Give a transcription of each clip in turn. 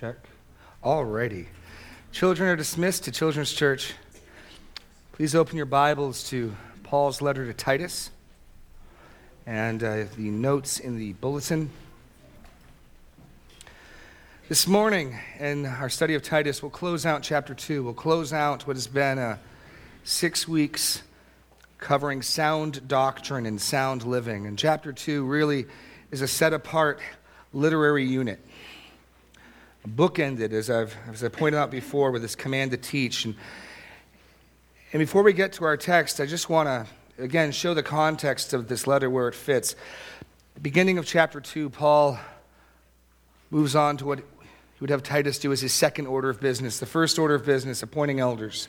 Check. Alrighty. Children are dismissed to Children's Church. Please open your Bibles to Paul's letter to Titus and uh, the notes in the bulletin. This morning, in our study of Titus, we'll close out chapter 2. We'll close out what has been uh, six weeks covering sound doctrine and sound living. And chapter 2 really is a set apart literary unit bookended, as I've as I pointed out before, with this command to teach. And, and before we get to our text, I just want to again show the context of this letter where it fits. Beginning of chapter two, Paul moves on to what he would have Titus do as his second order of business. The first order of business, appointing elders.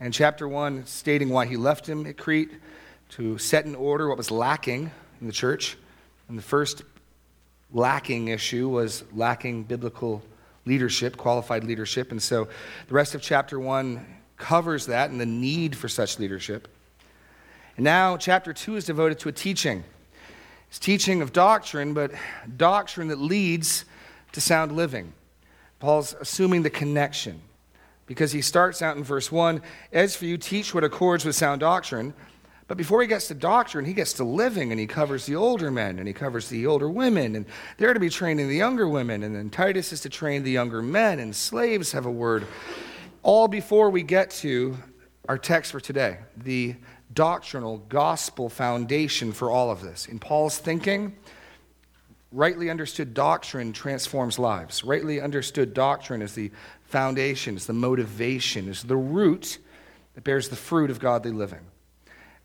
And chapter one, stating why he left him at Crete to set in order what was lacking in the church. And the first lacking issue was lacking biblical leadership, qualified leadership. And so the rest of chapter 1 covers that and the need for such leadership. And now chapter 2 is devoted to a teaching. It's teaching of doctrine, but doctrine that leads to sound living. Paul's assuming the connection because he starts out in verse 1 As for you, teach what accords with sound doctrine but before he gets to doctrine, he gets to living and he covers the older men and he covers the older women. And they're to be training the younger women. And then Titus is to train the younger men. And slaves have a word. All before we get to our text for today, the doctrinal gospel foundation for all of this. In Paul's thinking, rightly understood doctrine transforms lives. Rightly understood doctrine is the foundation, is the motivation, is the root that bears the fruit of godly living.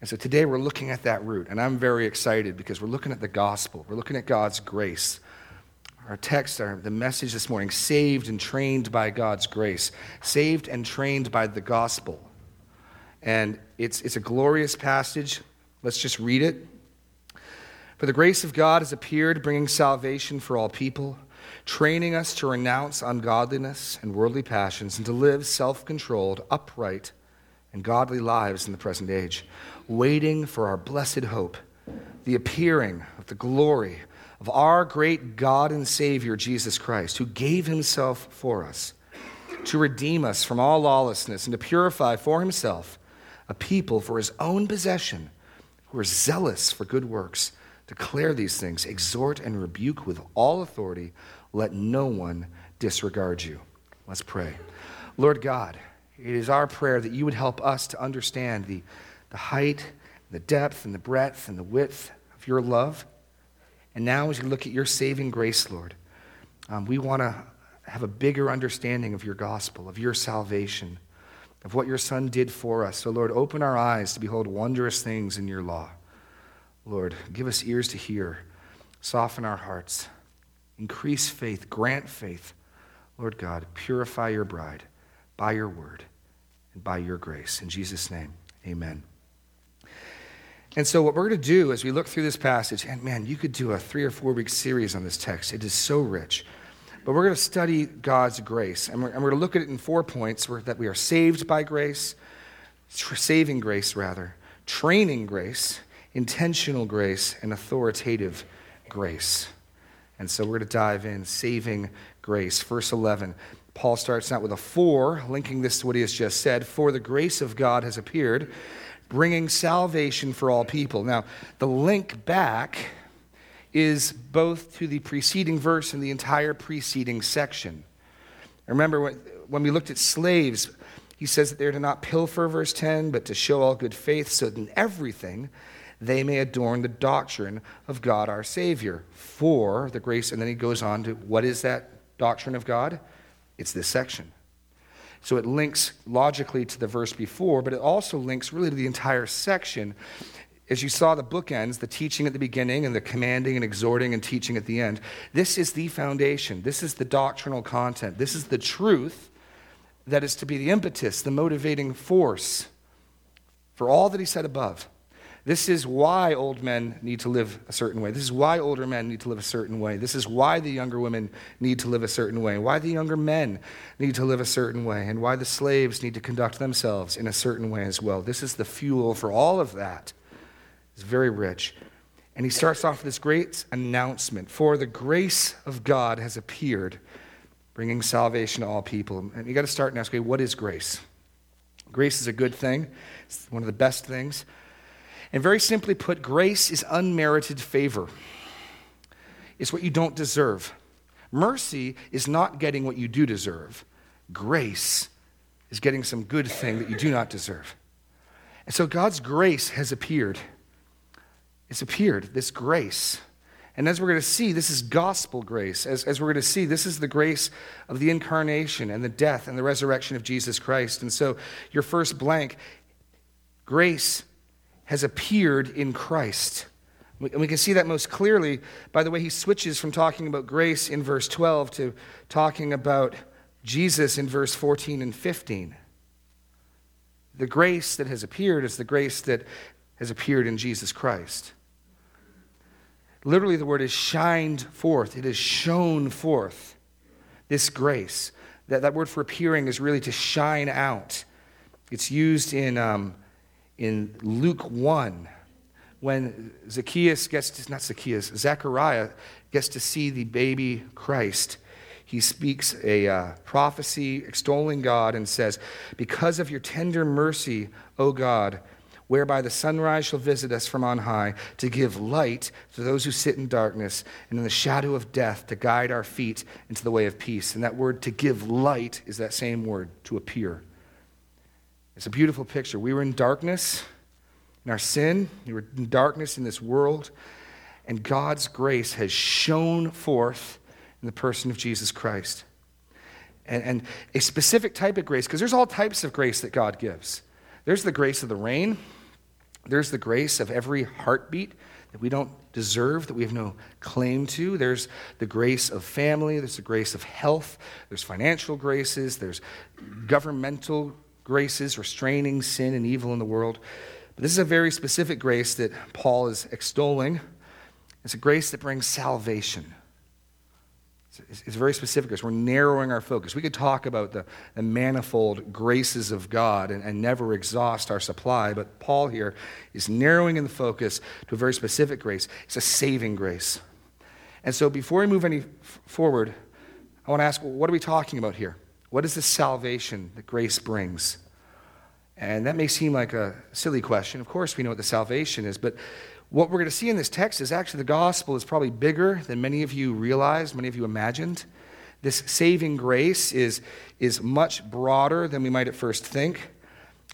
And so today we're looking at that root, and I'm very excited because we're looking at the gospel. We're looking at God's grace. Our text, our, the message this morning, saved and trained by God's grace, saved and trained by the gospel. And it's, it's a glorious passage. Let's just read it. For the grace of God has appeared, bringing salvation for all people, training us to renounce ungodliness and worldly passions, and to live self controlled, upright, and godly lives in the present age waiting for our blessed hope, the appearing of the glory of our great God and Savior, Jesus Christ, who gave himself for us to redeem us from all lawlessness and to purify for himself a people for his own possession who are zealous for good works. Declare these things, exhort and rebuke with all authority. Let no one disregard you. Let's pray. Lord God, it is our prayer that you would help us to understand the the height, the depth, and the breadth, and the width of your love. And now, as you look at your saving grace, Lord, um, we want to have a bigger understanding of your gospel, of your salvation, of what your Son did for us. So, Lord, open our eyes to behold wondrous things in your law. Lord, give us ears to hear, soften our hearts, increase faith, grant faith. Lord God, purify your bride by your word and by your grace. In Jesus' name, amen. And so, what we're going to do as we look through this passage, and man, you could do a three or four week series on this text. It is so rich. But we're going to study God's grace, and we're, and we're going to look at it in four points that we are saved by grace, saving grace, rather, training grace, intentional grace, and authoritative grace. And so, we're going to dive in, saving grace. Verse 11. Paul starts out with a for, linking this to what he has just said. For the grace of God has appeared bringing salvation for all people. Now, the link back is both to the preceding verse and the entire preceding section. Remember when we looked at slaves, he says that they're to not pilfer, verse 10, but to show all good faith, so that in everything they may adorn the doctrine of God our Savior. For the grace, and then he goes on to what is that doctrine of God? It's this section. So it links logically to the verse before, but it also links really to the entire section. As you saw the bookends, the teaching at the beginning and the commanding and exhorting and teaching at the end, this is the foundation. This is the doctrinal content. This is the truth that is to be the impetus, the motivating force for all that he said above. This is why old men need to live a certain way. This is why older men need to live a certain way. This is why the younger women need to live a certain way. Why the younger men need to live a certain way. And why the slaves need to conduct themselves in a certain way as well. This is the fuel for all of that. It's very rich. And he starts off with this great announcement For the grace of God has appeared, bringing salvation to all people. And you got to start and ask, okay, what is grace? Grace is a good thing, it's one of the best things. And very simply put, grace is unmerited favor. It's what you don't deserve. Mercy is not getting what you do deserve. Grace is getting some good thing that you do not deserve. And so God's grace has appeared. It's appeared, this grace. And as we're going to see, this is gospel grace. As, as we're going to see, this is the grace of the incarnation and the death and the resurrection of Jesus Christ. And so, your first blank, grace has appeared in Christ. And we can see that most clearly by the way he switches from talking about grace in verse 12 to talking about Jesus in verse 14 and 15. The grace that has appeared is the grace that has appeared in Jesus Christ. Literally, the word is shined forth, it is shown forth. This grace. That, that word for appearing is really to shine out. It's used in, um, in Luke 1 when Zacchaeus gets to, not Zacchaeus, Zechariah gets to see the baby Christ. He speaks a uh, prophecy extolling God and says, Because of your tender mercy, O God, whereby the sunrise shall visit us from on high, to give light to those who sit in darkness and in the shadow of death, to guide our feet into the way of peace. And that word to give light is that same word, to appear. It's a beautiful picture. We were in darkness in our sin, we were in darkness in this world, and God's grace has shone forth in the person of Jesus Christ. And, and a specific type of grace, because there's all types of grace that God gives. There's the grace of the rain, there's the grace of every heartbeat that we don't deserve, that we have no claim to. There's the grace of family, there's the grace of health, there's financial graces, there's governmental graces restraining sin and evil in the world. But this is a very specific grace that Paul is extolling. It's a grace that brings salvation. It's very specific because we're narrowing our focus. We could talk about the, the manifold graces of God and, and, never exhaust our supply, but Paul here is narrowing in the focus to a very specific grace. It's a saving grace. And so before we move any f- forward, I want to ask what are we talking about here? What is the salvation that grace brings? And that may seem like a silly question. Of course, we know what the salvation is, but what we're going to see in this text is actually the gospel is probably bigger than many of you realized, many of you imagined. This saving grace is, is much broader than we might at first think.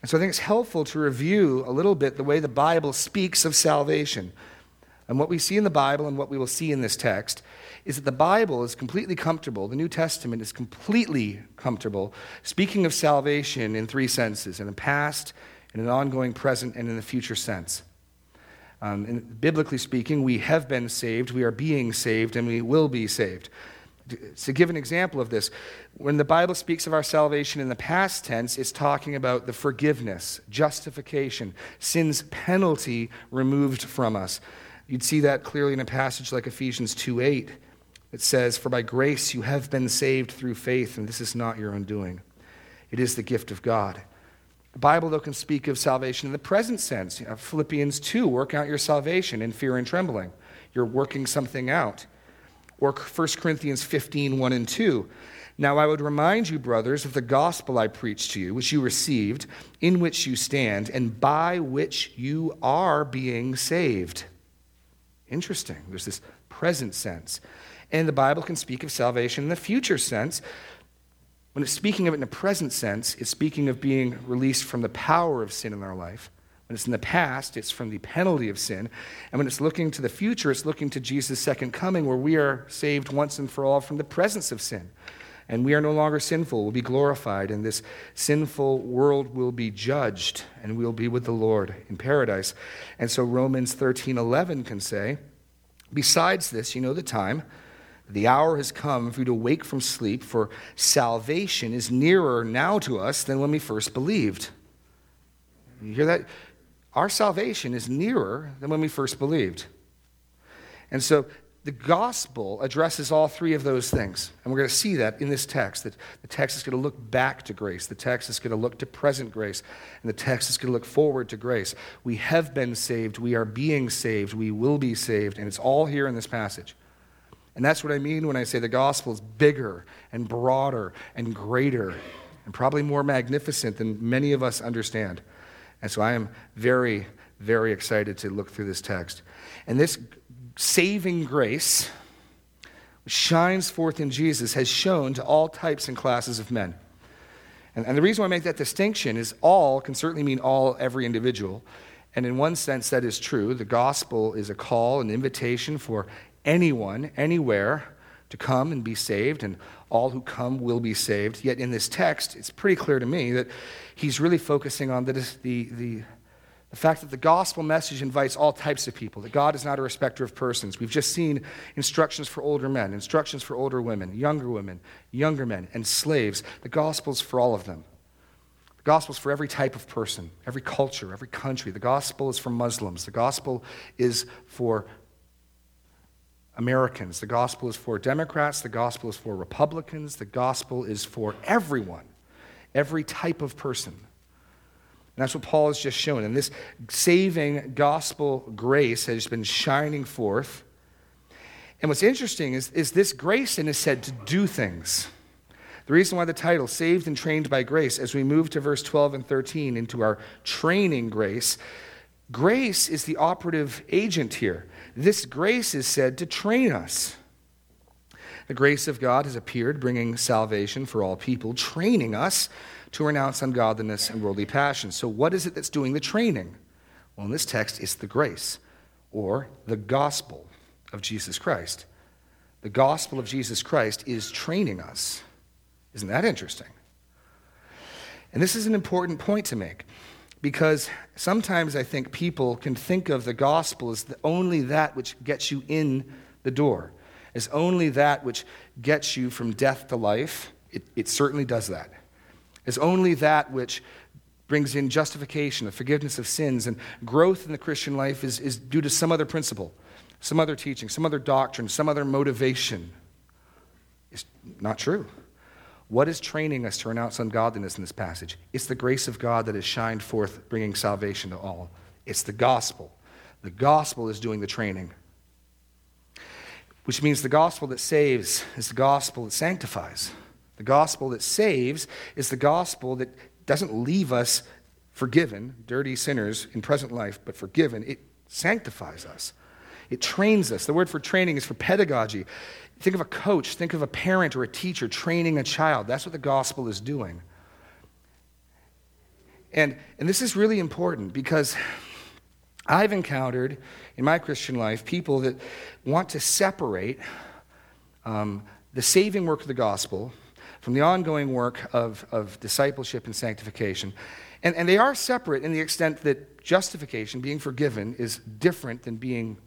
And so I think it's helpful to review a little bit the way the Bible speaks of salvation. And what we see in the Bible and what we will see in this text is that the Bible is completely comfortable, the New Testament is completely comfortable, speaking of salvation in three senses in the past, in an ongoing present, and in the future sense. Um, and biblically speaking, we have been saved, we are being saved, and we will be saved. To give an example of this, when the Bible speaks of our salvation in the past tense, it's talking about the forgiveness, justification, sin's penalty removed from us. You'd see that clearly in a passage like Ephesians 2 8. It says, For by grace you have been saved through faith, and this is not your own doing. It is the gift of God. The Bible, though, can speak of salvation in the present sense. You Philippians 2, work out your salvation in fear and trembling. You're working something out. Or 1 Corinthians 15, 1 and 2. Now I would remind you, brothers, of the gospel I preached to you, which you received, in which you stand, and by which you are being saved. Interesting. There's this present sense. And the Bible can speak of salvation in the future sense, when it's speaking of it in a present sense, it's speaking of being released from the power of sin in our life. When it's in the past, it's from the penalty of sin. And when it's looking to the future, it's looking to Jesus' second coming, where we are saved once and for all from the presence of sin. And we are no longer sinful, we'll be glorified, and this sinful world will be judged, and we'll be with the Lord in paradise. And so Romans 13 11 can say, Besides this, you know the time the hour has come for you to wake from sleep, for salvation is nearer now to us than when we first believed. You hear that? Our salvation is nearer than when we first believed. And so the gospel addresses all three of those things. And we're going to see that in this text. That the text is going to look back to grace, the text is going to look to present grace, and the text is going to look forward to grace. We have been saved, we are being saved, we will be saved, and it's all here in this passage. And that's what I mean when I say the gospel is bigger and broader and greater and probably more magnificent than many of us understand. And so I am very, very excited to look through this text. And this saving grace, which shines forth in Jesus, has shown to all types and classes of men. And, and the reason why I make that distinction is all can certainly mean all, every individual. And in one sense, that is true. The gospel is a call, an invitation for anyone, anywhere, to come and be saved, and all who come will be saved. Yet in this text, it's pretty clear to me that he's really focusing on the, the, the, the fact that the gospel message invites all types of people, that God is not a respecter of persons. We've just seen instructions for older men, instructions for older women, younger women, younger men, and slaves. The gospel's for all of them. The gospel is for every type of person, every culture, every country. The gospel is for Muslims. The gospel is for Americans. The gospel is for Democrats. The gospel is for Republicans. The gospel is for everyone, every type of person. And that's what Paul has just shown. And this saving gospel grace has been shining forth. And what's interesting is, is this grace and is said to do things. The reason why the title, Saved and Trained by Grace, as we move to verse 12 and 13 into our training grace, grace is the operative agent here. This grace is said to train us. The grace of God has appeared, bringing salvation for all people, training us to renounce ungodliness and worldly passions. So, what is it that's doing the training? Well, in this text, it's the grace or the gospel of Jesus Christ. The gospel of Jesus Christ is training us. Isn't that interesting? And this is an important point to make because sometimes I think people can think of the gospel as the, only that which gets you in the door, as only that which gets you from death to life. It, it certainly does that. As only that which brings in justification, the forgiveness of sins, and growth in the Christian life is, is due to some other principle, some other teaching, some other doctrine, some other motivation. It's not true. What is training us to renounce ungodliness in this passage? It's the grace of God that has shined forth, bringing salvation to all. It's the gospel. The gospel is doing the training, which means the gospel that saves is the gospel that sanctifies. The gospel that saves is the gospel that doesn't leave us forgiven, dirty sinners in present life, but forgiven. It sanctifies us. It trains us. The word for training is for pedagogy. Think of a coach, think of a parent or a teacher training a child. That's what the gospel is doing. And, and this is really important because I've encountered in my Christian life people that want to separate um, the saving work of the gospel from the ongoing work of, of discipleship and sanctification. And, and they are separate in the extent that justification, being forgiven, is different than being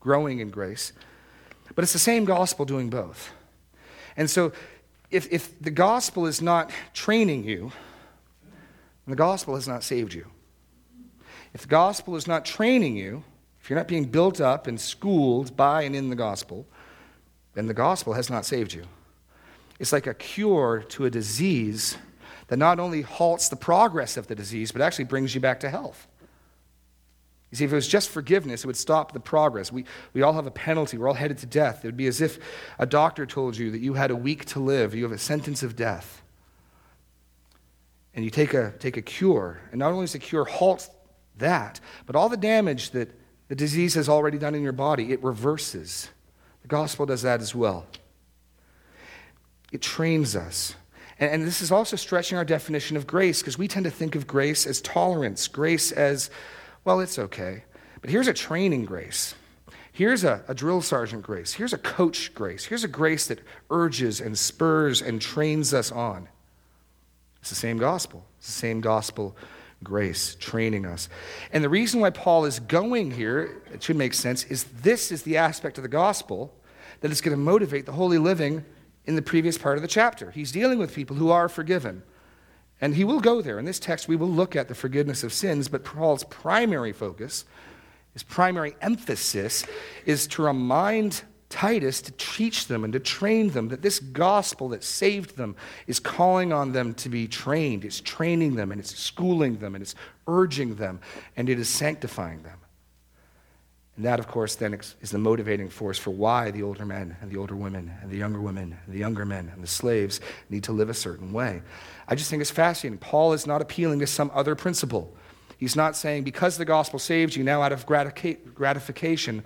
growing in grace. But it's the same gospel doing both. And so, if, if the gospel is not training you, the gospel has not saved you. If the gospel is not training you, if you're not being built up and schooled by and in the gospel, then the gospel has not saved you. It's like a cure to a disease that not only halts the progress of the disease, but actually brings you back to health. You see, if it was just forgiveness, it would stop the progress. We, we all have a penalty. We're all headed to death. It would be as if a doctor told you that you had a week to live, you have a sentence of death. And you take a, take a cure. And not only does the cure halt that, but all the damage that the disease has already done in your body, it reverses. The gospel does that as well. It trains us. And, and this is also stretching our definition of grace because we tend to think of grace as tolerance, grace as well, it's okay. But here's a training grace. Here's a, a, drill sergeant grace. Here's a coach grace. Here's a grace that urges and spurs and trains us on. It's the same gospel. It's the same gospel grace training us. And the reason why Paul is going here, it should make sense, is this is the aspect of the gospel that is going to motivate the holy living in the previous part of the chapter. He's dealing with people who are forgiven. And he will go there. In this text, we will look at the forgiveness of sins, but Paul's primary focus, his primary emphasis, is to remind Titus to teach them and to train them that this gospel that saved them is calling on them to be trained. It's training them and it's schooling them and it's urging them and it is sanctifying them. And that, of course, then is the motivating force for why the older men and the older women and the younger women and the younger men and the slaves need to live a certain way. I just think it's fascinating. Paul is not appealing to some other principle. He's not saying, because the gospel saves you, now out of gratification,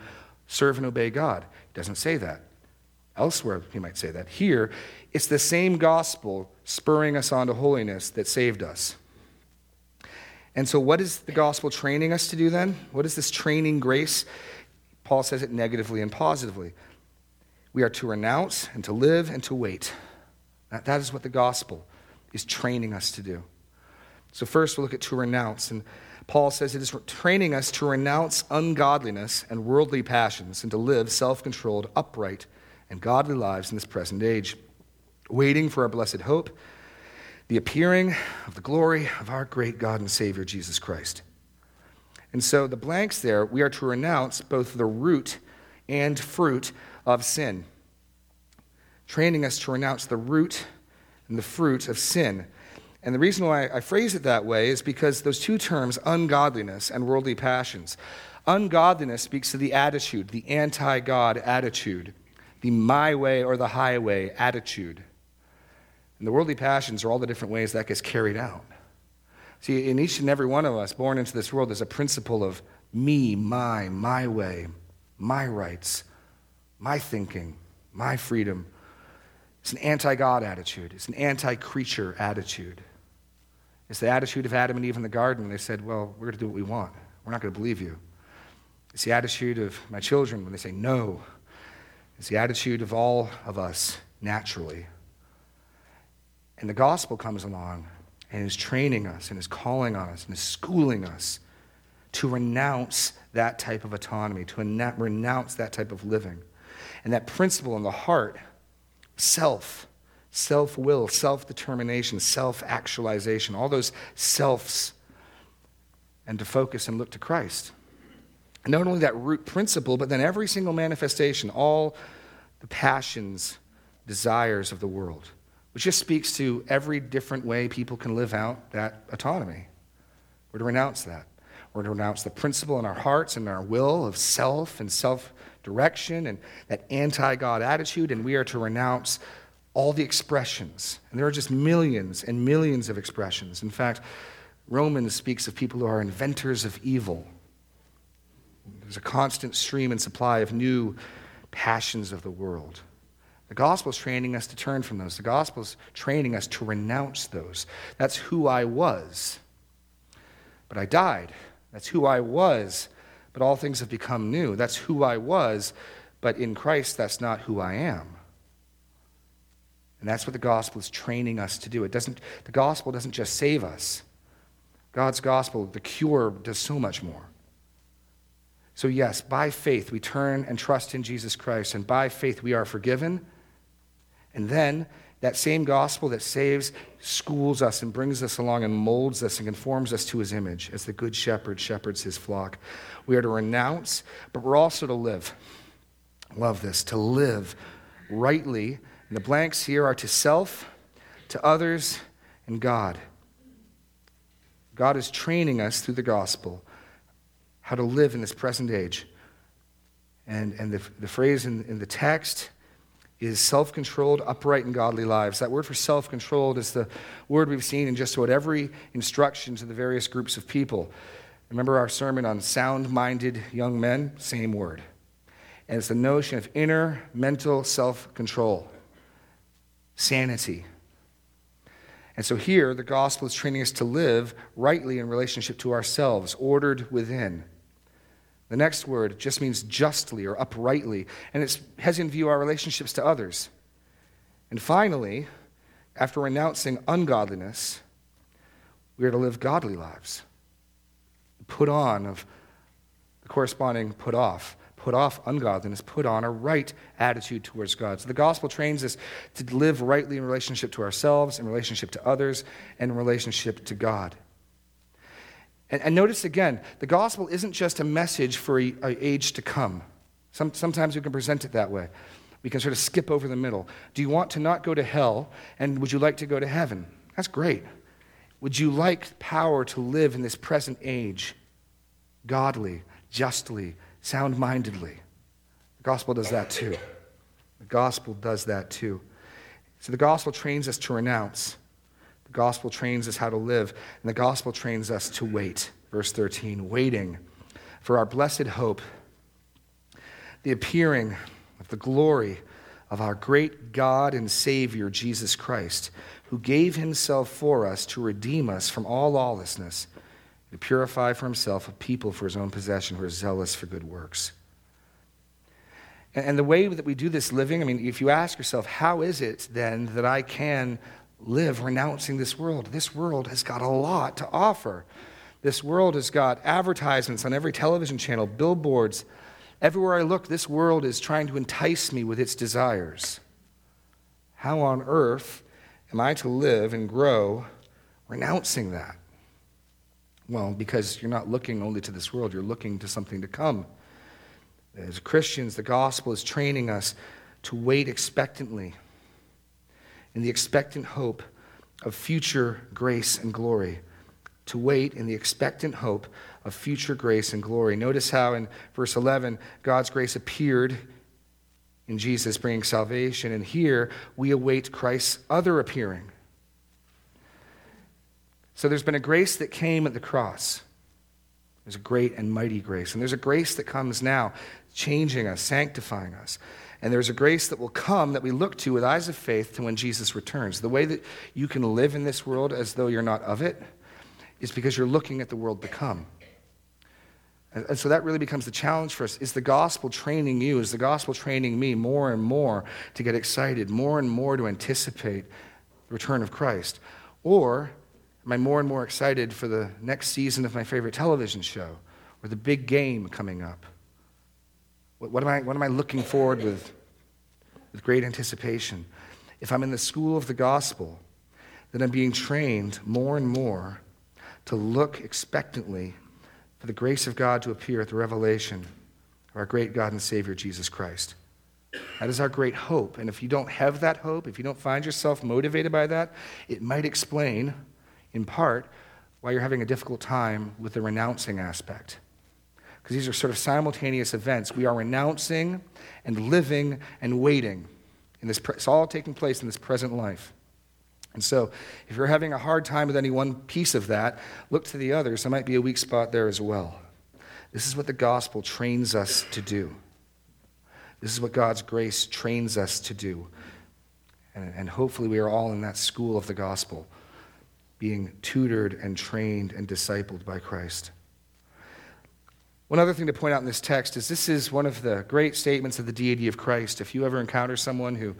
serve and obey God. He doesn't say that. Elsewhere, he might say that. Here, it's the same gospel spurring us on to holiness that saved us. And so, what is the gospel training us to do then? What is this training grace? Paul says it negatively and positively. We are to renounce and to live and to wait. That, that is what the gospel is training us to do. So, first, we'll look at to renounce. And Paul says it is training us to renounce ungodliness and worldly passions and to live self controlled, upright, and godly lives in this present age, waiting for our blessed hope the appearing of the glory of our great God and Savior, Jesus Christ. And so the blanks there, we are to renounce both the root and fruit of sin, training us to renounce the root and the fruit of sin. And the reason why I phrase it that way is because those two terms, ungodliness and worldly passions, ungodliness speaks to the attitude, the anti God attitude, the my way or the highway attitude. And the worldly passions are all the different ways that gets carried out. See, in each and every one of us born into this world, there's a principle of me, my, my way, my rights, my thinking, my freedom. It's an anti God attitude, it's an anti creature attitude. It's the attitude of Adam and Eve in the garden when they said, Well, we're going to do what we want. We're not going to believe you. It's the attitude of my children when they say no. It's the attitude of all of us naturally. And the gospel comes along and is training us and is calling on us and is schooling us to renounce that type of autonomy, to renounce that type of living. And that principle in the heart, self, self will, self determination, self actualization, all those selves, and to focus and look to Christ. And not only that root principle, but then every single manifestation, all the passions, desires of the world which just speaks to every different way people can live out that autonomy. We're to renounce that. We're to renounce the principle in our hearts and our will of self and self direction and that anti God attitude, and we are to renounce all the expressions. And there are just millions and millions of expressions. In fact, Romans speaks of people who are inventors of evil. There's a constant stream and supply of new passions of the world. The gospel is training us to turn from those. The gospel is training us to renounce those. That's who I was. But I died. That's who I was. But all things have become new. That's who I was. But in Christ, that's not who I am. And that's what the gospel is training us to do. It doesn't, the gospel doesn't just save us. God's gospel, the cure, does so much more. So, yes, by faith, we turn and trust in Jesus Christ, and by faith, we are forgiven and then that same gospel that saves schools us and brings us along and molds us and conforms us to his image as the good shepherd shepherds his flock. We are to renounce, but we're also to live. Love this, to live rightly. And the blanks here are to self, to others, and God. God is training us through the gospel how to live in this present age. And, and the, the phrase in, in the text is self controlled, upright, and godly lives. That word for self controlled is the word we've seen in just about every instruction to the various groups of people. Remember our sermon on sound minded young men? Same word. And it's the notion of inner mental self control, sanity. And so here, the gospel is training us to live rightly in relationship to ourselves, ordered within. The next word just means justly or uprightly, and it has in view our relationships to others. And finally, after renouncing ungodliness, we are to live godly lives. Put on of the corresponding put off. Put off ungodliness, put on a right attitude towards God. So the gospel trains us to live rightly in relationship to ourselves, in relationship to others, and in relationship to God. And, and notice again, the gospel isn't just a message for an age to come. Some, sometimes we can present it that way. We can sort of skip over the middle. Do you want to not go to hell, and would you like to go to heaven? That's great. Would you like power to live in this present age, godly, justly, sound mindedly. The gospel does that too. The gospel does that too. So the gospel trains us to renounce. The gospel trains us how to live. And the gospel trains us to wait. Verse 13 waiting for our blessed hope, the appearing of the glory of our great God and Savior, Jesus Christ, who gave himself for us to redeem us from all lawlessness, to purify for himself a people for his own possession who are zealous for good works. And the way that we do this living, I mean, if you ask yourself, how is it then that I can live renouncing this world? This world has got a lot to offer. This world has got advertisements on every television channel, billboards, Everywhere I look, this world is trying to entice me with its desires. How on earth am I to live and grow renouncing that? Well, because you're not looking only to this world, you're looking to something to come. As Christians, the gospel is training us to wait expectantly in the expectant hope of future grace and glory to wait in the expectant hope of future grace and glory. Notice how in verse 11, God's grace appeared in Jesus, bringing salvation. And here we await Christ's other appearing. So there's been a grace that came at the cross. There's a great and mighty grace. And there's a grace that comes now, changing us, sanctifying us. And there's a grace that will come that we look to with eyes of faith to when Jesus returns. The way that you can live in this world as though you're not of it is because you're looking at the world to come. And, so that really becomes the challenge for us. Is the gospel training you? Is the gospel training me more and more to get excited, more and more to anticipate the return of Christ? Or am I more and more excited for the next season of my favorite television show or the big game coming up? What, what, am, I, what am I looking forward with, with great anticipation? If I'm in the school of the gospel, then I'm being trained more and more to look expectantly for the grace of God to appear at the revelation of our great God and Savior, Jesus Christ. That is our great hope. And if you don't have that hope, if you don't find yourself motivated by that, it might explain, in part, why you're having a difficult time with the renouncing aspect. Because these are sort of simultaneous events. We are renouncing and living and waiting. In this, it's all taking place in this present life. And so, if you're having a hard time with any one piece of that, look to the others. There might be a weak spot there as well. This is what the gospel trains us to do. This is what God's grace trains us to do. And, and hopefully, we are all in that school of the gospel, being tutored and trained and discipled by Christ. One other thing to point out in this text is this is one of the great statements of the deity of Christ. If you ever encounter someone who,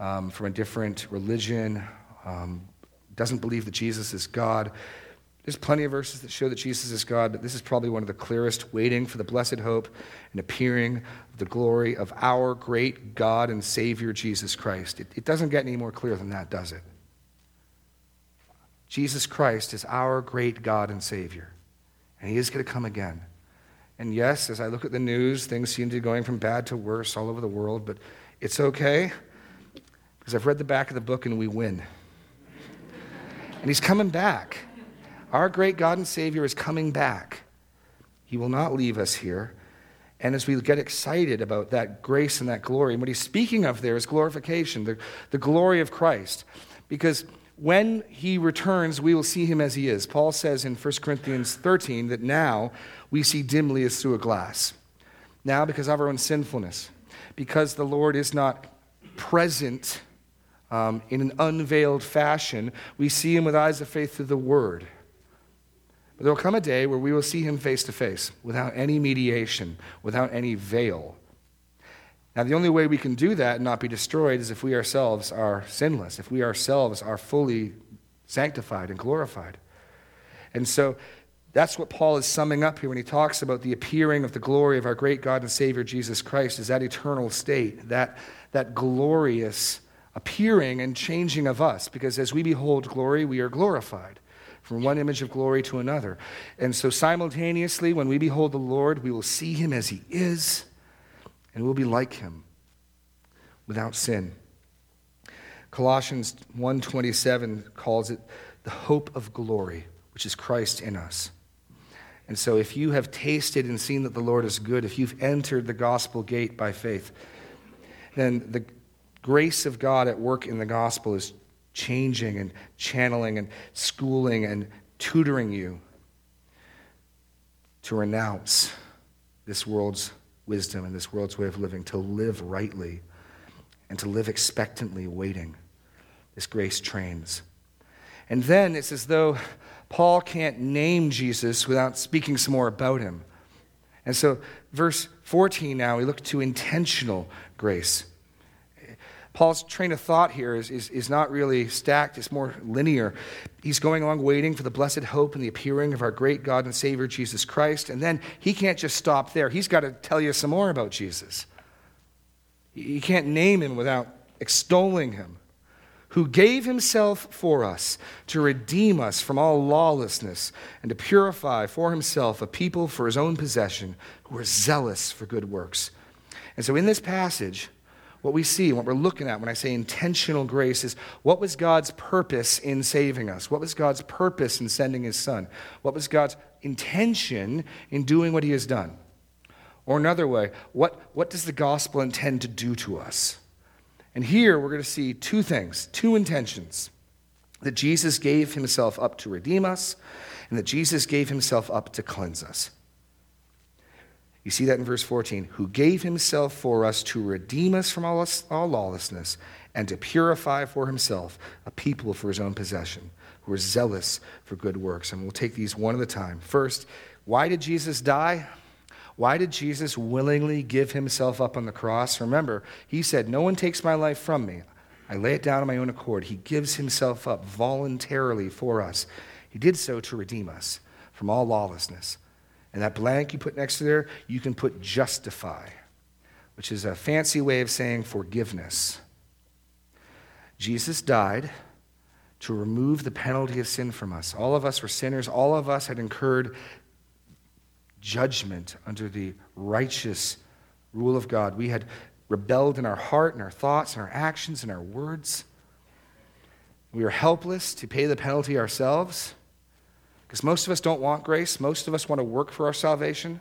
um, from a different religion um, doesn't believe that Jesus is God. There's plenty of verses that show that Jesus is God, but this is probably one of the clearest, waiting for the blessed hope and appearing of the glory of our great God and Savior, Jesus Christ. It, it doesn't get any more clear than that, does it? Jesus Christ is our great God and Savior, and He is going to come again. And yes, as I look at the news, things seem to be going from bad to worse all over the world, but it's okay because I've read the back of the book and we win. And he's coming back. Our great God and Savior is coming back. He will not leave us here. And as we get excited about that grace and that glory, and what he's speaking of there is glorification, the, the glory of Christ. Because when he returns, we will see him as he is. Paul says in 1 Corinthians 13 that now we see dimly as through a glass. Now, because of our own sinfulness, because the Lord is not present um, in an unveiled fashion. We see him with eyes of faith through the word. But there will come a day where we will see him face to face without any mediation, without any veil. Now, the only way we can do that and not be destroyed is if we ourselves are sinless, if we ourselves are fully sanctified and glorified. And so that's what Paul is summing up here when he talks about the appearing of the glory of our great God and Savior Jesus Christ, is that eternal state, that, that glorious appearing and changing of us, because as we behold glory, we are glorified from one image of glory to another. And so, simultaneously, when we behold the Lord, we will see him as he is, and we'll be like him without sin. Colossians 1:27 calls it the hope of glory, which is Christ in us. And so, if you have tasted and seen that the Lord is good, if you've entered the gospel gate by faith, then the grace of God at work in the gospel is changing and channeling and schooling and tutoring you to renounce this world's wisdom and this world's way of living, to live rightly and to live expectantly, waiting. This grace trains. And then it's as though Paul can't name Jesus without speaking some more about him. And so, verse 14 now, we look to intentional grace. Paul's train of thought here is, is, is not really stacked, it's more linear. He's going along waiting for the blessed hope and the appearing of our great God and Savior, Jesus Christ. And then he can't just stop there. He's got to tell you some more about Jesus. You can't name him without extolling him who gave himself for us to redeem us from all lawlessness and to purify for himself a people for his own possession who are zealous for good works. And so, in this passage, what we see, what we're looking at when I say intentional grace, is what was God's purpose in saving us? What was God's purpose in sending his son? What was God's intention in doing what he has done? Or another way, what, what does the gospel intend to do to us? And here we're going to see two things, two intentions that Jesus gave himself up to redeem us, and that Jesus gave himself up to cleanse us. You see that in verse 14, who gave himself for us to redeem us from all, all lawlessness and to purify for himself a people for his own possession who are zealous for good works. And we'll take these one at a time. First, why did Jesus die? Why did Jesus willingly give himself up on the cross? Remember, he said, No one takes my life from me. I lay it down on my own accord. He gives himself up voluntarily for us. He did so to redeem us from all lawlessness. And that blank you put next to there, you can put justify, which is a fancy way of saying forgiveness. Jesus died to remove the penalty of sin from us. All of us were sinners. All of us had incurred judgment under the righteous rule of God. We had rebelled in our heart and our thoughts and our actions and our words. We were helpless to pay the penalty ourselves because most of us don't want grace. Most of us want to work for our salvation.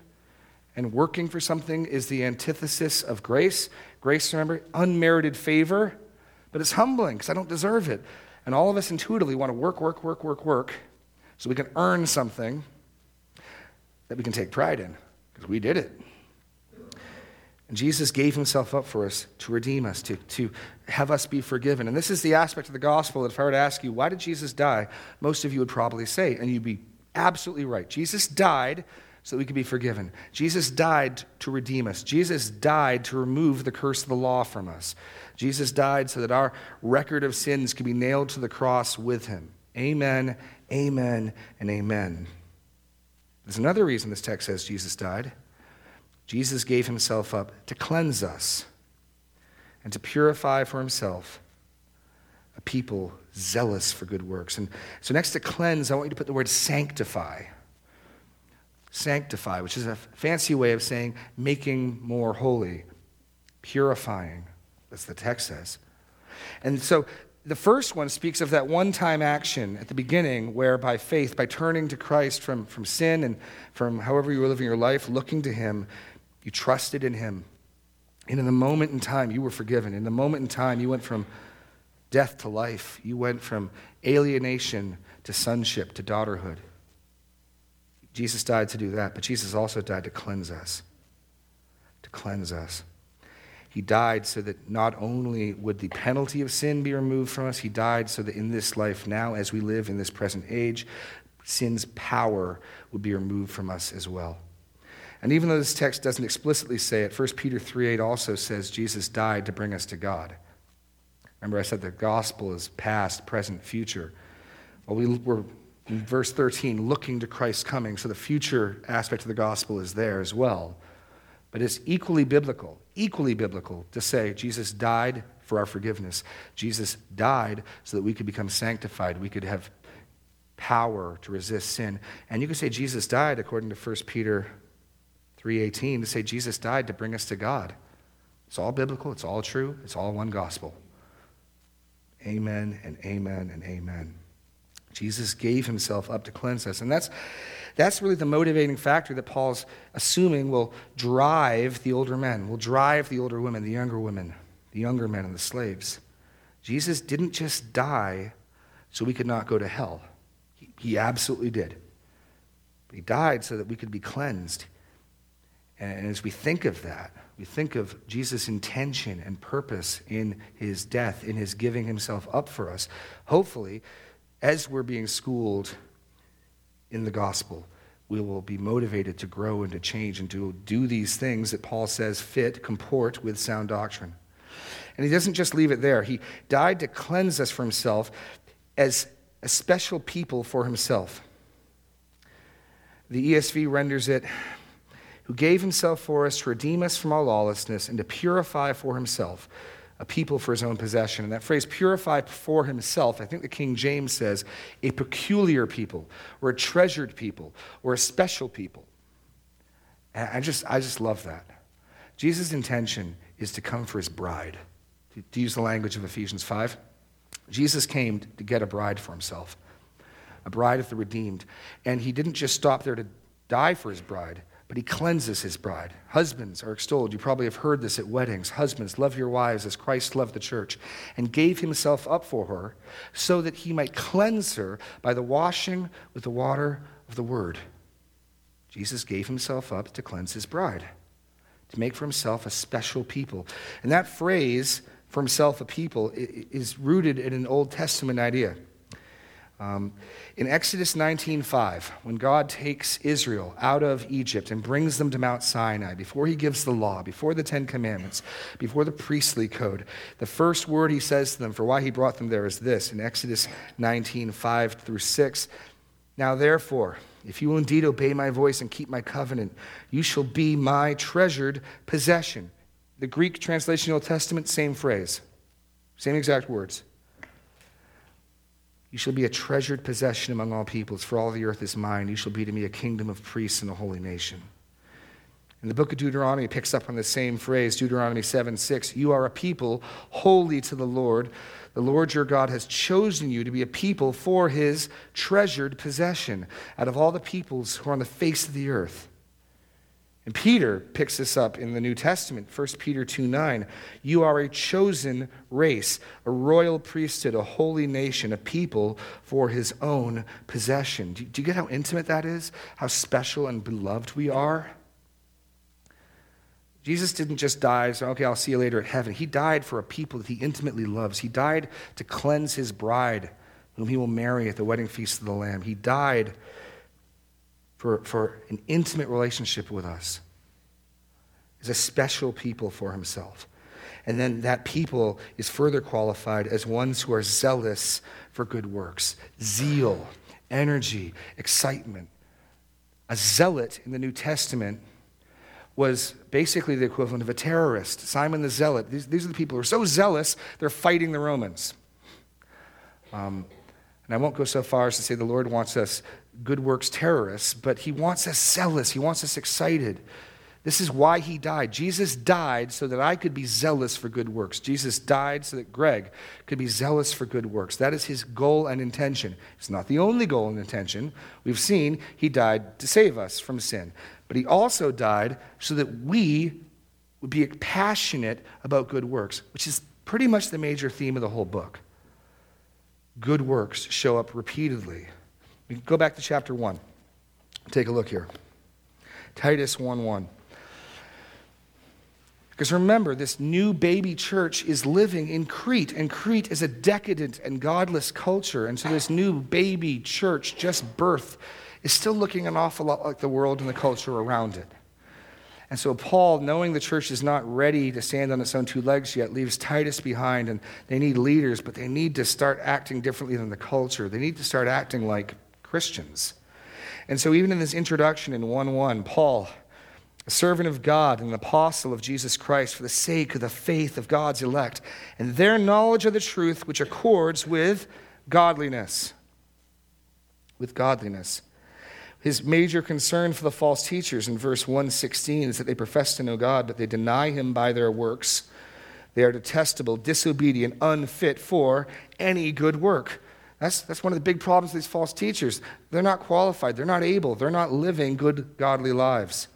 And working for something is the antithesis of grace. Grace, remember, unmerited favor, but it's humbling because I don't deserve it. And all of us intuitively want to work, work, work, work, work so we can earn something that we can take pride in because we did it. And Jesus gave himself up for us to redeem us, to, to have us be forgiven. And this is the aspect of the gospel that if I were to ask you, why did Jesus die? Most of you would probably say, and you'd be absolutely right. Jesus died so that we could be forgiven. Jesus died to redeem us. Jesus died to remove the curse of the law from us. Jesus died so that our record of sins could be nailed to the cross with him. Amen, amen, and amen. There's another reason this text says Jesus died. Jesus gave himself up to cleanse us and to purify for himself a people zealous for good works. And so, next to cleanse, I want you to put the word sanctify. Sanctify, which is a fancy way of saying making more holy, purifying, as the text says. And so, the first one speaks of that one time action at the beginning where by faith, by turning to Christ from, from sin and from however you were living your life, looking to Him, you trusted in Him. And in the moment in time, you were forgiven. In the moment in time, you went from death to life. You went from alienation to sonship to daughterhood. Jesus died to do that, but Jesus also died to cleanse us. To cleanse us. He died so that not only would the penalty of sin be removed from us, he died so that in this life, now as we live in this present age, sin's power would be removed from us as well. And even though this text doesn't explicitly say it, 1 Peter 3 8 also says Jesus died to bring us to God. Remember, I said the gospel is past, present, future. Well, we were in verse 13 looking to Christ's coming, so the future aspect of the gospel is there as well. But it's equally biblical, equally biblical to say Jesus died for our forgiveness. Jesus died so that we could become sanctified. We could have power to resist sin. And you could say Jesus died according to 1 Peter 3:18 to say Jesus died to bring us to God. It's all biblical, it's all true, it's all one gospel. Amen and amen and amen. Jesus gave himself up to cleanse us. And that's, that's really the motivating factor that Paul's assuming will drive the older men, will drive the older women, the younger women, the younger men, and the slaves. Jesus didn't just die so we could not go to hell, he, he absolutely did. He died so that we could be cleansed. And as we think of that, we think of Jesus' intention and purpose in his death, in his giving himself up for us. Hopefully, as we're being schooled in the gospel, we will be motivated to grow and to change and to do these things that Paul says fit, comport with sound doctrine. And he doesn't just leave it there. He died to cleanse us from himself as a special people for himself. The ESV renders it who gave himself for us to redeem us from all lawlessness and to purify for himself a people for his own possession. And that phrase, purify for himself, I think the King James says, a peculiar people, or a treasured people, or a special people. And I just, I just love that. Jesus' intention is to come for his bride, to use the language of Ephesians 5. Jesus came to get a bride for himself, a bride of the redeemed. And he didn't just stop there to die for his bride, but he cleanses his bride. Husbands are extolled. You probably have heard this at weddings. Husbands, love your wives as Christ loved the church and gave himself up for her so that he might cleanse her by the washing with the water of the word. Jesus gave himself up to cleanse his bride, to make for himself a special people. And that phrase, for himself a people, is rooted in an Old Testament idea. Um, in Exodus 19:5, when God takes Israel out of Egypt and brings them to Mount Sinai, before he gives the law, before the Ten Commandments, before the priestly code, the first word he says to them for why he brought them there is this in Exodus 19:5 through 6. Now therefore, if you will indeed obey my voice and keep my covenant, you shall be my treasured possession. The Greek translation of the Old Testament, same phrase, same exact words. You shall be a treasured possession among all peoples, for all the earth is mine. You shall be to me a kingdom of priests and a holy nation. And the book of Deuteronomy picks up on the same phrase, Deuteronomy 7 6. You are a people holy to the Lord. The Lord your God has chosen you to be a people for his treasured possession out of all the peoples who are on the face of the earth. And Peter picks this up in the New Testament, 1 Peter 2 9. You are a chosen race, a royal priesthood, a holy nation, a people for his own possession. Do, do you get how intimate that is? How special and beloved we are? Jesus didn't just die, so, okay, I'll see you later at heaven. He died for a people that he intimately loves. He died to cleanse his bride, whom he will marry at the wedding feast of the Lamb. He died for, for an intimate relationship with us, is a special people for himself. And then that people is further qualified as ones who are zealous for good works, zeal, energy, excitement. A zealot in the New Testament was basically the equivalent of a terrorist. Simon the Zealot. These, these are the people who are so zealous, they're fighting the Romans. Um, and I won't go so far as to say the Lord wants us good works terrorists, but he wants us zealous. He wants us excited. This is why he died. Jesus died so that I could be zealous for good works. Jesus died so that Greg could be zealous for good works. That is his goal and intention. It's not the only goal and intention. We've seen he died to save us from sin, but he also died so that we would be passionate about good works, which is pretty much the major theme of the whole book. Good works show up repeatedly we go back to chapter 1. Take a look here. Titus 1 1. Because remember, this new baby church is living in Crete, and Crete is a decadent and godless culture. And so, this new baby church, just birth, is still looking an awful lot like the world and the culture around it. And so, Paul, knowing the church is not ready to stand on its own two legs yet, leaves Titus behind, and they need leaders, but they need to start acting differently than the culture. They need to start acting like Christians. And so, even in this introduction in 1 1, Paul, a servant of God and an apostle of Jesus Christ for the sake of the faith of God's elect and their knowledge of the truth which accords with godliness. With godliness. His major concern for the false teachers in verse 116 is that they profess to know God, but they deny him by their works. They are detestable, disobedient, unfit for any good work. That's, that's one of the big problems with these false teachers. They're not qualified, they're not able, they're not living good, godly lives.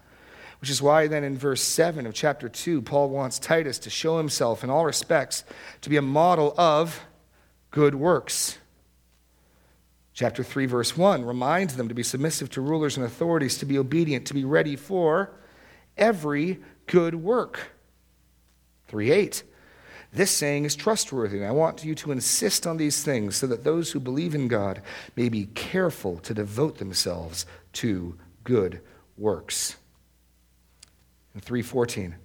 Which is why, then, in verse 7 of chapter 2, Paul wants Titus to show himself in all respects to be a model of good works. Chapter 3, verse 1 reminds them to be submissive to rulers and authorities, to be obedient, to be ready for every good work. 3 8 this saying is trustworthy, and I want you to insist on these things so that those who believe in God may be careful to devote themselves to good works. And 314,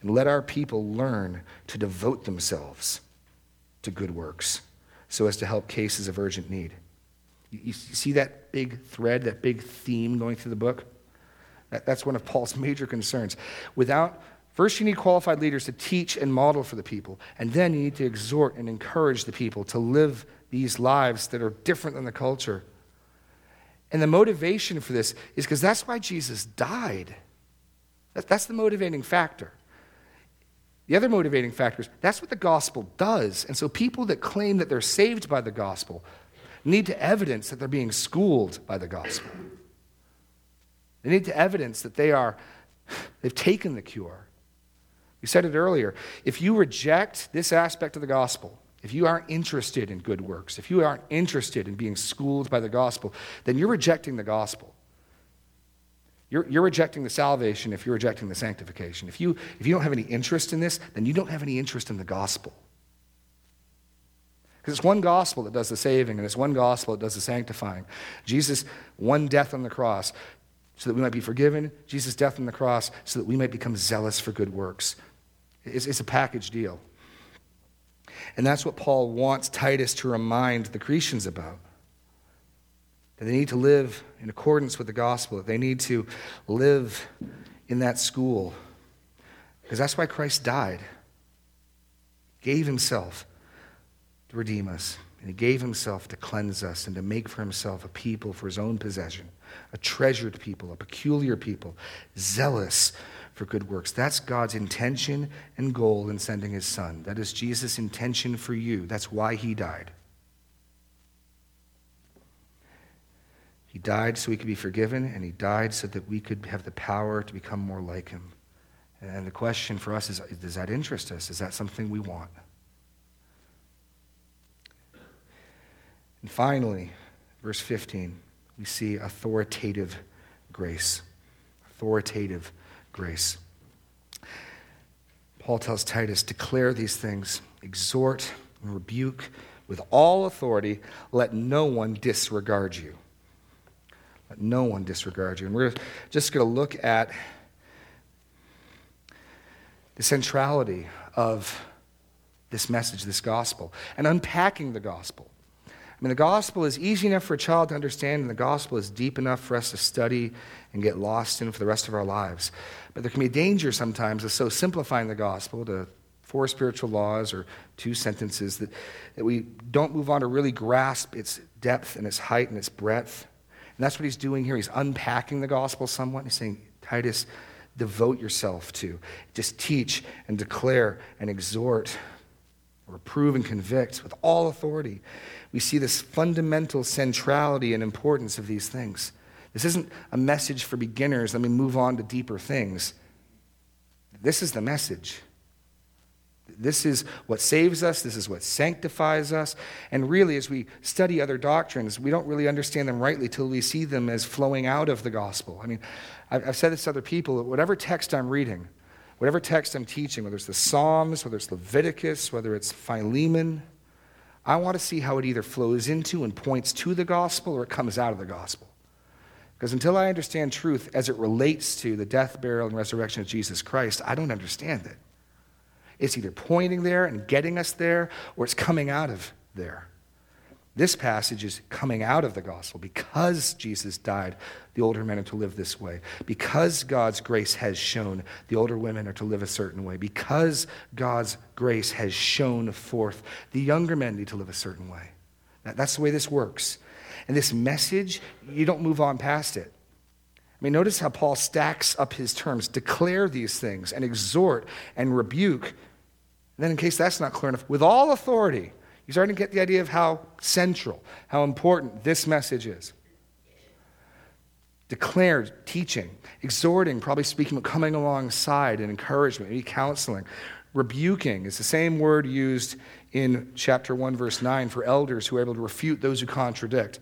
and let our people learn to devote themselves to good works so as to help cases of urgent need. You, see that big thread, that big theme going through the book? that's one of Paul's major concerns. Without First, you need qualified leaders to teach and model for the people. And then you need to exhort and encourage the people to live these lives that are different than the culture. And the motivation for this is because that's why Jesus died. That's the motivating factor. The other motivating factor is that's what the gospel does. And so people that claim that they're saved by the gospel need to evidence that they're being schooled by the gospel. They need to evidence that they are, they've taken the cure. We said it earlier. If you reject this aspect of the gospel, if you aren't interested in good works, if you aren't interested in being schooled by the gospel, then you're rejecting the gospel. You're, you're rejecting the salvation if you're rejecting the sanctification. If you, if you don't have any interest in this, then you don't have any interest in the gospel. Because it's one gospel that does the saving, and it's one gospel that does the sanctifying. Jesus, one death on the cross so that we might be forgiven, Jesus' death on the cross so that we might become zealous for good works. It's, it's a package deal. And that's what Paul wants Titus to remind the Cretans about. That they need to live in accordance with the gospel, that they need to live in that school. Because that's why Christ died. Gave himself to redeem us. And he gave himself to cleanse us and to make for himself a people for his own possession, a treasured people, a peculiar people, zealous for good works. That's God's intention and goal in sending his son. That is Jesus' intention for you. That's why he died. He died so we could be forgiven, and he died so that we could have the power to become more like him. And the question for us is does that interest us? Is that something we want? And finally, verse 15, we see authoritative grace. Authoritative grace. Paul tells Titus, declare these things, exhort and rebuke with all authority, let no one disregard you. Let no one disregard you. And we're just going to look at the centrality of this message, this gospel, and unpacking the gospel. I mean, the gospel is easy enough for a child to understand, and the gospel is deep enough for us to study and get lost in for the rest of our lives. But there can be a danger sometimes of so simplifying the gospel to four spiritual laws or two sentences that, that we don't move on to really grasp its depth and its height and its breadth. And that's what he's doing here. He's unpacking the gospel somewhat. He's saying, Titus, devote yourself to. Just teach and declare and exhort, reprove and convict with all authority we see this fundamental centrality and importance of these things. This isn't a message for beginners. Let me move on to deeper things. This is the message. This is what saves us. This is what sanctifies us. And really, as we study other doctrines, we don't really understand them rightly till we see them as flowing out of the gospel. I mean, I've said this to other people whatever text I'm reading, whatever text I'm teaching, whether it's the Psalms, whether it's Leviticus, whether it's Philemon, I want to see how it either flows into and points to the gospel or it comes out of the gospel. Because until I understand truth as it relates to the death, burial, and resurrection of Jesus Christ, I don't understand it. It's either pointing there and getting us there, or it's coming out of there. This passage is coming out of the gospel because Jesus died. The older men are to live this way. Because God's grace has shown, the older women are to live a certain way. Because God's grace has shown forth, the younger men need to live a certain way. That's the way this works. And this message, you don't move on past it. I mean, notice how Paul stacks up his terms declare these things and exhort and rebuke. And then, in case that's not clear enough, with all authority You're starting to get the idea of how central, how important this message is. Declared, teaching, exhorting, probably speaking, but coming alongside and encouragement, maybe counseling. Rebuking is the same word used in chapter 1, verse 9 for elders who are able to refute those who contradict.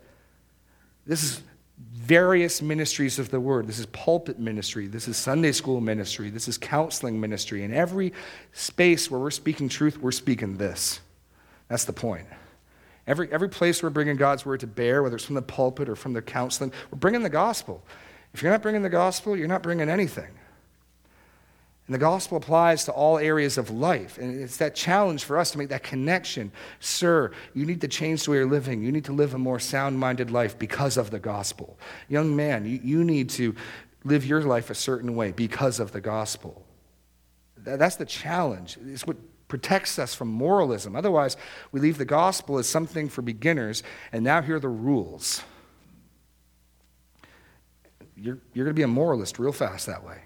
This is various ministries of the word. This is pulpit ministry. This is Sunday school ministry. This is counseling ministry. In every space where we're speaking truth, we're speaking this. That's the point. Every, every place we're bringing God's word to bear, whether it's from the pulpit or from the counseling, we're bringing the gospel. If you're not bringing the gospel, you're not bringing anything. And the gospel applies to all areas of life. And it's that challenge for us to make that connection. Sir, you need to change the way you're living. You need to live a more sound minded life because of the gospel. Young man, you, you need to live your life a certain way because of the gospel. That's the challenge. It's what protects us from moralism. Otherwise, we leave the gospel as something for beginners, and now here are the rules. You're, you're going to be a moralist real fast that way.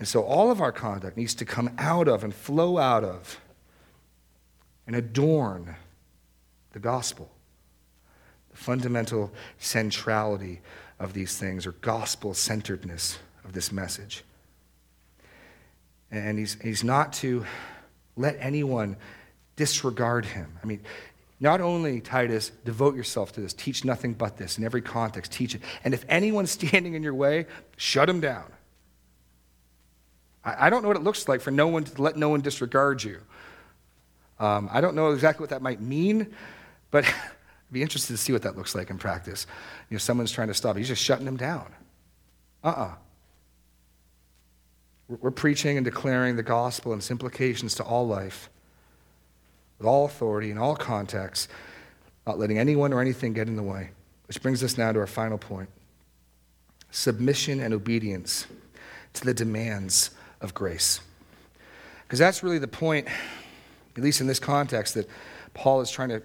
And so all of our conduct needs to come out of and flow out of and adorn the gospel. The fundamental centrality of these things, or gospel centeredness of this message. And he's, he's not to let anyone disregard him. I mean, not only, Titus, devote yourself to this, teach nothing but this in every context, teach it. And if anyone's standing in your way, shut him down. I, I don't know what it looks like for no one to let no one disregard you. Um, I don't know exactly what that might mean, but I'd be interested to see what that looks like in practice. You know, someone's trying to stop, he's just shutting them down. Uh uh-uh. uh we're preaching and declaring the gospel and its implications to all life, with all authority in all contexts, not letting anyone or anything get in the way. Which brings us now to our final point submission and obedience to the demands of grace. Because that's really the point, at least in this context, that Paul is trying to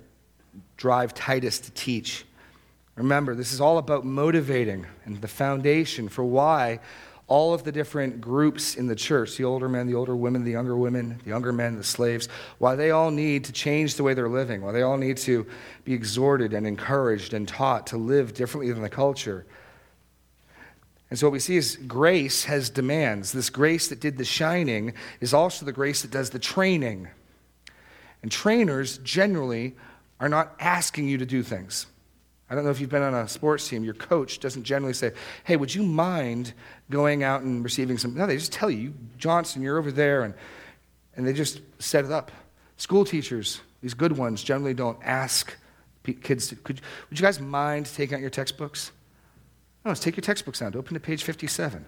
drive Titus to teach. Remember, this is all about motivating and the foundation for why all of the different groups in the church the older men, the older women, the younger women, the younger men, the slaves why they all need to change the way they're living, why they all need to be exhorted and encouraged and taught to live differently than the culture. And so, what we see is grace has demands. This grace that did the shining is also the grace that does the training. And trainers generally are not asking you to do things. I don't know if you've been on a sports team, your coach doesn't generally say, Hey, would you mind going out and receiving some? No, they just tell you, Johnson, you're over there, and, and they just set it up. School teachers, these good ones, generally don't ask kids, could, Would you guys mind taking out your textbooks? No, let's take your textbooks out, open to page 57.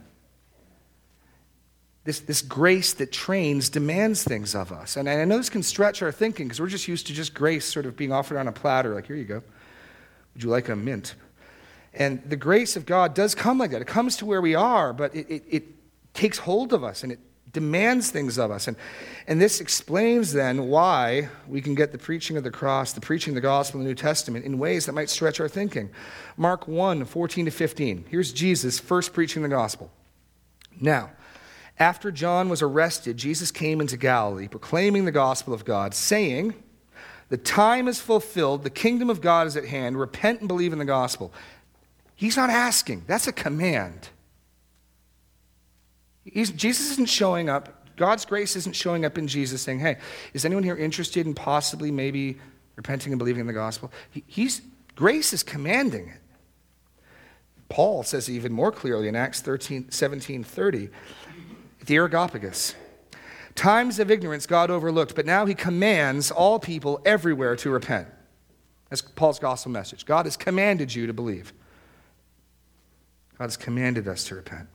This, this grace that trains demands things of us. And I know this can stretch our thinking because we're just used to just grace sort of being offered on a platter, like, here you go. Would you like a mint? And the grace of God does come like that. It comes to where we are, but it, it, it takes hold of us and it demands things of us. And, and this explains then why we can get the preaching of the cross, the preaching of the gospel in the New Testament in ways that might stretch our thinking. Mark 1 14 to 15. Here's Jesus first preaching the gospel. Now, after John was arrested, Jesus came into Galilee, proclaiming the gospel of God, saying, the time is fulfilled. The kingdom of God is at hand. Repent and believe in the gospel. He's not asking, that's a command. He's, Jesus isn't showing up. God's grace isn't showing up in Jesus saying, hey, is anyone here interested in possibly maybe repenting and believing in the gospel? He, he's, grace is commanding it. Paul says even more clearly in Acts 13, 17 30, the Areopagus. Times of ignorance God overlooked, but now he commands all people everywhere to repent. That's Paul's gospel message. God has commanded you to believe. God has commanded us to repent.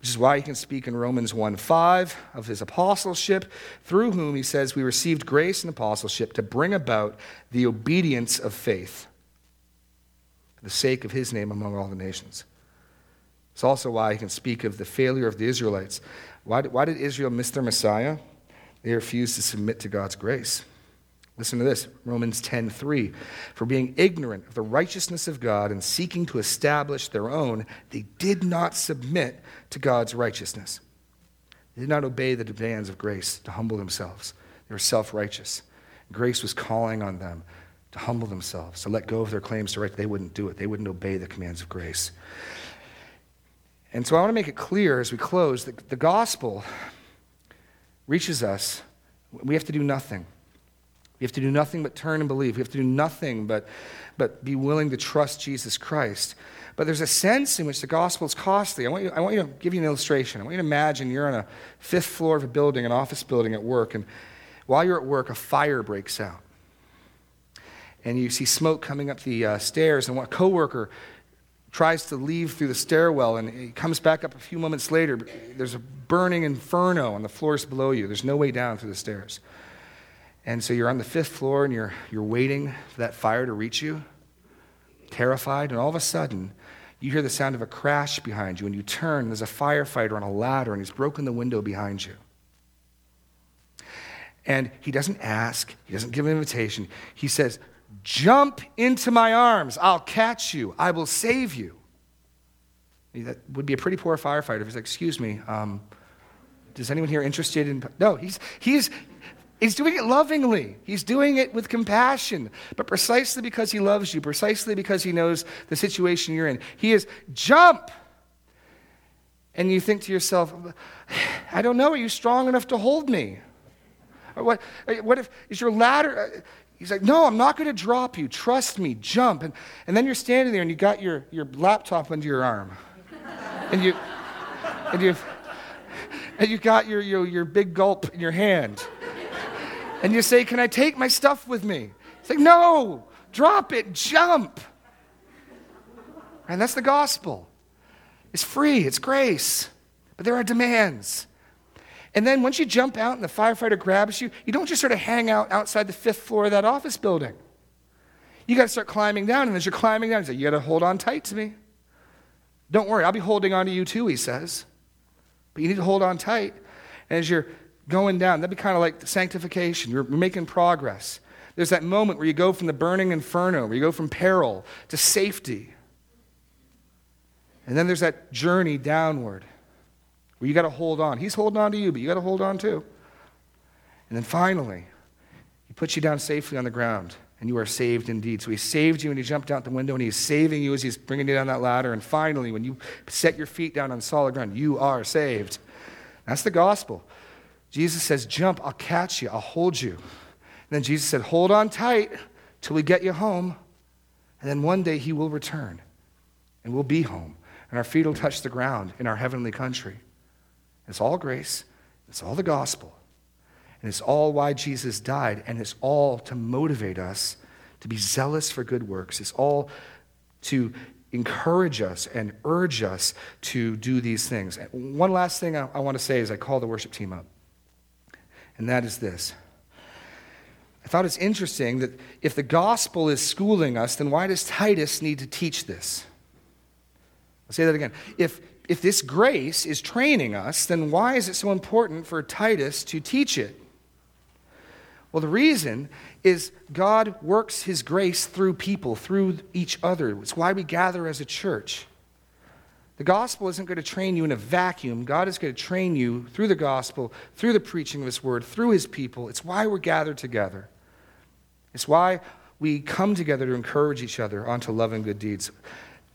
Which is why he can speak in Romans 1 5 of his apostleship, through whom he says we received grace and apostleship to bring about the obedience of faith for the sake of his name among all the nations. It's also why he can speak of the failure of the Israelites why did, why did Israel miss their Messiah? They refused to submit to God's grace. Listen to this Romans 10:3. For being ignorant of the righteousness of God and seeking to establish their own, they did not submit to God's righteousness. They did not obey the demands of grace to humble themselves. They were self righteous. Grace was calling on them to humble themselves, to let go of their claims to right. They wouldn't do it, they wouldn't obey the commands of grace. And so I want to make it clear as we close that the gospel reaches us. We have to do nothing. We have to do nothing but turn and believe. We have to do nothing but, but be willing to trust Jesus Christ. But there's a sense in which the gospel is costly. I want, you, I want you to give you an illustration. I want you to imagine you're on a fifth floor of a building, an office building at work, and while you're at work, a fire breaks out. And you see smoke coming up the uh, stairs, and one coworker tries to leave through the stairwell, and he comes back up a few moments later. There's a burning inferno on the floors below you. There's no way down through the stairs. And so you're on the fifth floor, and you're, you're waiting for that fire to reach you, terrified, and all of a sudden, you hear the sound of a crash behind you, and you turn, and there's a firefighter on a ladder, and he's broken the window behind you. And he doesn't ask, he doesn't give an invitation. He says, Jump into my arms. I'll catch you. I will save you. That would be a pretty poor firefighter if he's like, Excuse me, um, does anyone here interested in. No, he's, he's, he's doing it lovingly. He's doing it with compassion. But precisely because he loves you, precisely because he knows the situation you're in, he is jump. And you think to yourself, I don't know, are you strong enough to hold me? Or what, what if, is your ladder, he's like, no, I'm not going to drop you. Trust me, jump. And, and then you're standing there and you got your, your laptop under your arm. and you, and you, and you got your, your, your big gulp in your hand. And you say, can I take my stuff with me? He's like, no, drop it, jump. And that's the gospel. It's free, it's grace, but there are demands. And then once you jump out and the firefighter grabs you, you don't just sort of hang out outside the fifth floor of that office building. You got to start climbing down. And as you're climbing down, he's like, You got to hold on tight to me. Don't worry, I'll be holding on to you too, he says. But you need to hold on tight. And as you're going down, that'd be kind of like sanctification. You're making progress. There's that moment where you go from the burning inferno, where you go from peril to safety. And then there's that journey downward where you got to hold on. He's holding on to you, but you got to hold on too. And then finally, he puts you down safely on the ground, and you are saved indeed. So he saved you, and he jumped out the window, and he's saving you as he's bringing you down that ladder. And finally, when you set your feet down on solid ground, you are saved. That's the gospel. Jesus says, Jump, I'll catch you, I'll hold you. And then Jesus said, Hold on tight till we get you home. And then one day he will return, and we'll be home, and our feet will touch the ground in our heavenly country. It's all grace, it's all the gospel, and it's all why Jesus died, and it's all to motivate us to be zealous for good works. It's all to encourage us and urge us to do these things. One last thing I, I want to say is I call the worship team up, and that is this. I thought it's interesting that if the gospel is schooling us, then why does Titus need to teach this? I'll say that again. If if this grace is training us, then why is it so important for Titus to teach it? Well, the reason is God works his grace through people, through each other. It's why we gather as a church. The gospel isn't going to train you in a vacuum. God is going to train you through the gospel, through the preaching of his word, through his people. It's why we're gathered together. It's why we come together to encourage each other onto love and good deeds.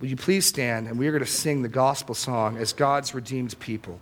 Will you please stand and we are going to sing the gospel song as God's redeemed people?